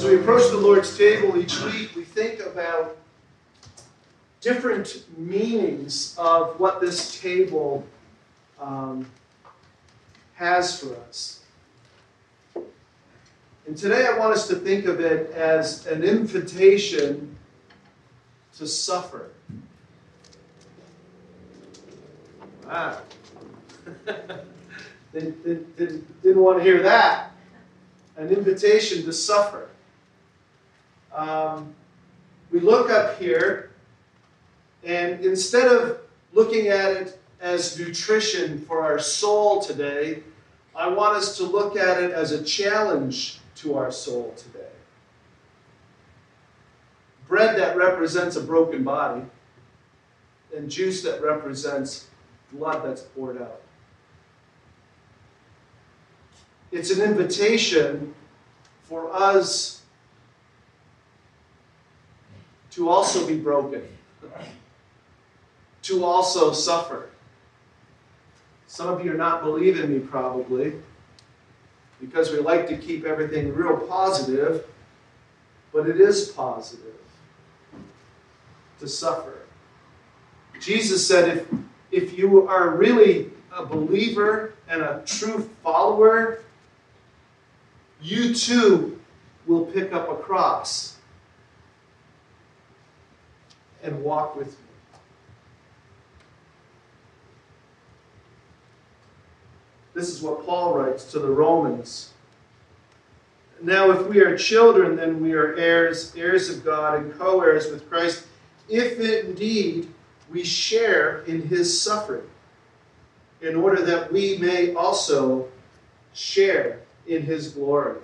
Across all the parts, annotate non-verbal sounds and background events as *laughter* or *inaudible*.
As we approach the Lord's table each week, we think about different meanings of what this table um, has for us. And today I want us to think of it as an invitation to suffer. Wow. *laughs* didn't, didn't, didn't, didn't want to hear that. An invitation to suffer. Um, we look up here, and instead of looking at it as nutrition for our soul today, I want us to look at it as a challenge to our soul today. Bread that represents a broken body, and juice that represents blood that's poured out. It's an invitation for us to also be broken, to also suffer. Some of you are not believing me, probably, because we like to keep everything real positive, but it is positive to suffer. Jesus said, if, if you are really a believer and a true follower, you too will pick up a cross and walk with me. This is what Paul writes to the Romans. Now, if we are children, then we are heirs, heirs of God, and co heirs with Christ, if indeed we share in his suffering, in order that we may also share in his glory.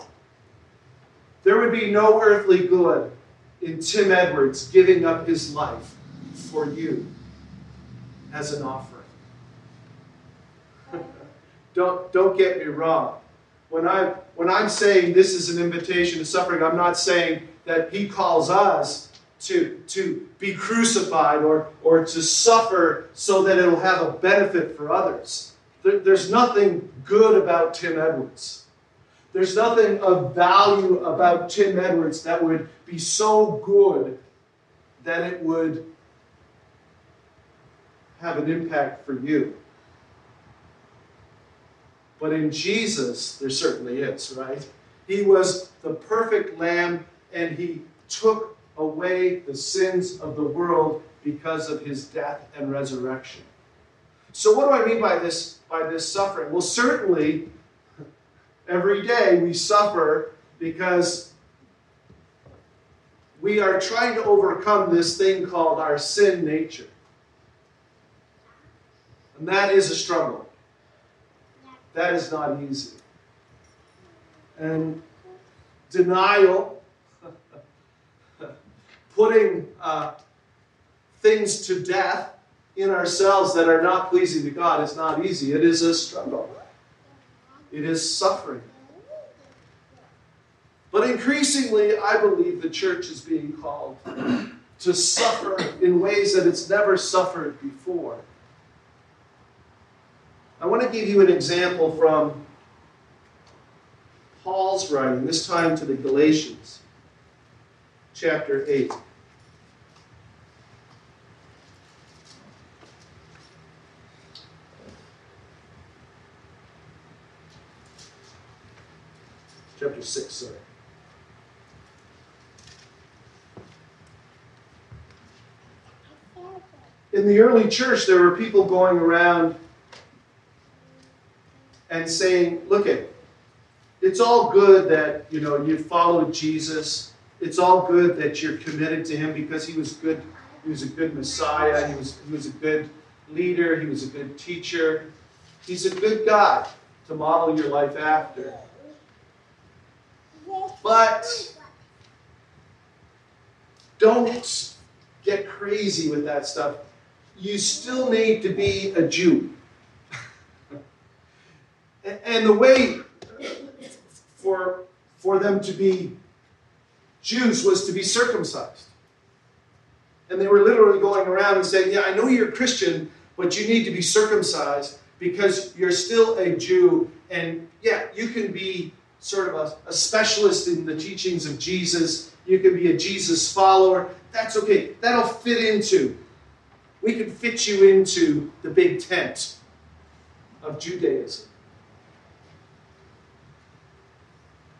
There would be no earthly good in Tim Edwards giving up his life for you as an offering. *laughs* don't, don't get me wrong. When, I, when I'm saying this is an invitation to suffering, I'm not saying that he calls us to, to be crucified or, or to suffer so that it'll have a benefit for others. There, there's nothing good about Tim Edwards. There's nothing of value about Tim Edwards that would be so good that it would have an impact for you. But in Jesus, there certainly is, right? He was the perfect lamb and he took away the sins of the world because of his death and resurrection. So what do I mean by this by this suffering? Well, certainly Every day we suffer because we are trying to overcome this thing called our sin nature. And that is a struggle. That is not easy. And denial, *laughs* putting uh, things to death in ourselves that are not pleasing to God is not easy. It is a struggle it is suffering. But increasingly, I believe the church is being called to suffer in ways that it's never suffered before. I want to give you an example from Paul's writing, this time to the Galatians, chapter 8. Chapter 6, sorry. In the early church, there were people going around and saying, look at it's all good that you know you followed Jesus. It's all good that you're committed to him because he was good. He was a good Messiah. He was he was a good leader. He was a good teacher. He's a good guy to model your life after. But don't get crazy with that stuff. You still need to be a Jew. *laughs* and the way for, for them to be Jews was to be circumcised. And they were literally going around and saying, Yeah, I know you're a Christian, but you need to be circumcised because you're still a Jew. And yeah, you can be sort of a, a specialist in the teachings of Jesus. You can be a Jesus follower. That's okay. That'll fit into. We can fit you into the big tent of Judaism.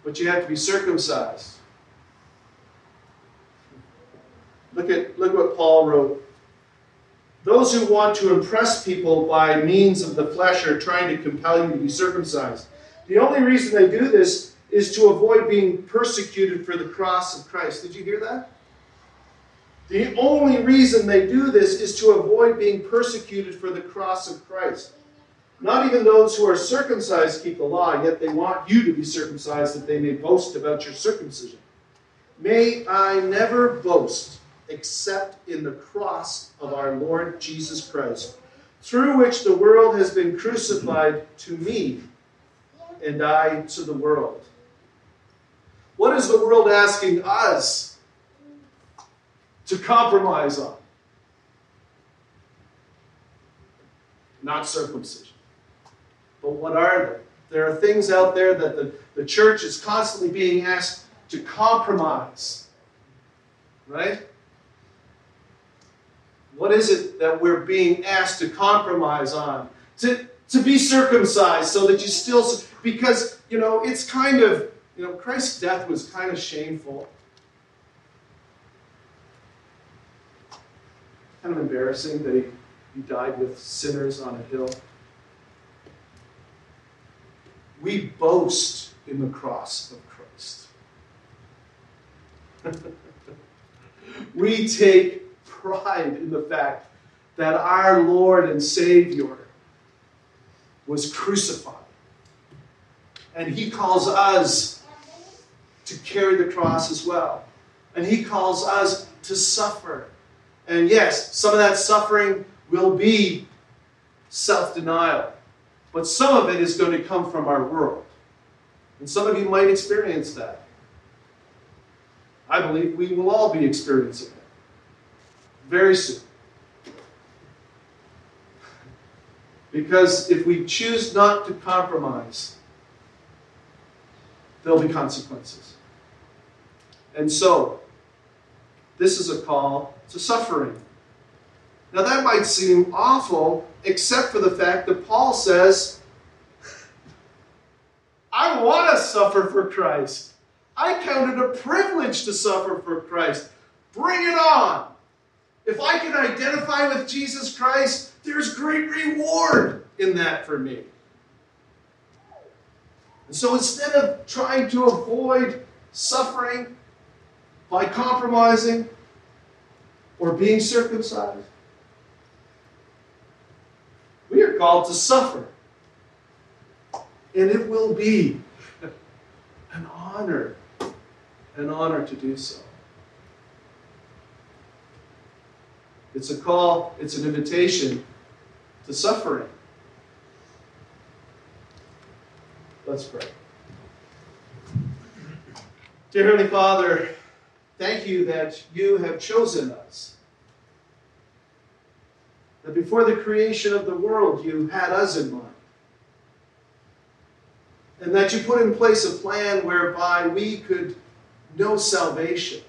But you have to be circumcised. Look at look what Paul wrote. Those who want to impress people by means of the flesh are trying to compel you to be circumcised. The only reason they do this is to avoid being persecuted for the cross of Christ. Did you hear that? The only reason they do this is to avoid being persecuted for the cross of Christ. Not even those who are circumcised keep the law, yet they want you to be circumcised that they may boast about your circumcision. May I never boast except in the cross of our Lord Jesus Christ, through which the world has been crucified to me and I to the world. What is the world asking us to compromise on? Not circumcision. But what are they? There are things out there that the, the church is constantly being asked to compromise. Right? What is it that we're being asked to compromise on? To, to be circumcised so that you still, because, you know, it's kind of, you know, Christ's death was kind of shameful. Kind of embarrassing that he, he died with sinners on a hill. We boast in the cross of Christ. *laughs* we take pride in the fact that our Lord and Savior was crucified. And He calls us to carry the cross as well. And He calls us to suffer. And yes, some of that suffering will be self denial, but some of it is going to come from our world. And some of you might experience that. I believe we will all be experiencing it very soon. Because if we choose not to compromise, there'll be consequences. And so, this is a call to suffering. Now, that might seem awful, except for the fact that Paul says, I want to suffer for Christ. I count it a privilege to suffer for Christ. Bring it on. If I can identify with Jesus Christ, there's great reward in that for me. And so instead of trying to avoid suffering by compromising or being circumcised, we are called to suffer. And it will be an honor, an honor to do so. It's a call, it's an invitation to suffering. Let's pray. Dear Heavenly Father, thank you that you have chosen us. That before the creation of the world, you had us in mind. And that you put in place a plan whereby we could know salvation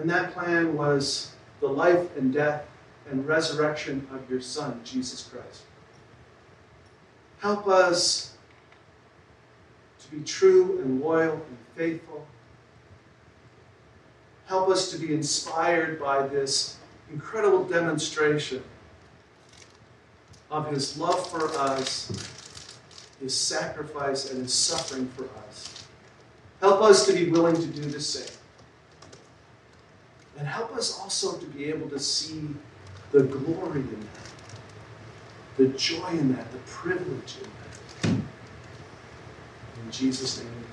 And that plan was the life and death and resurrection of your Son, Jesus Christ. Help us to be true and loyal and faithful. Help us to be inspired by this incredible demonstration of his love for us, his sacrifice, and his suffering for us. Help us to be willing to do the same. And help us also to be able to see the glory in that, the joy in that, the privilege in that. In Jesus' name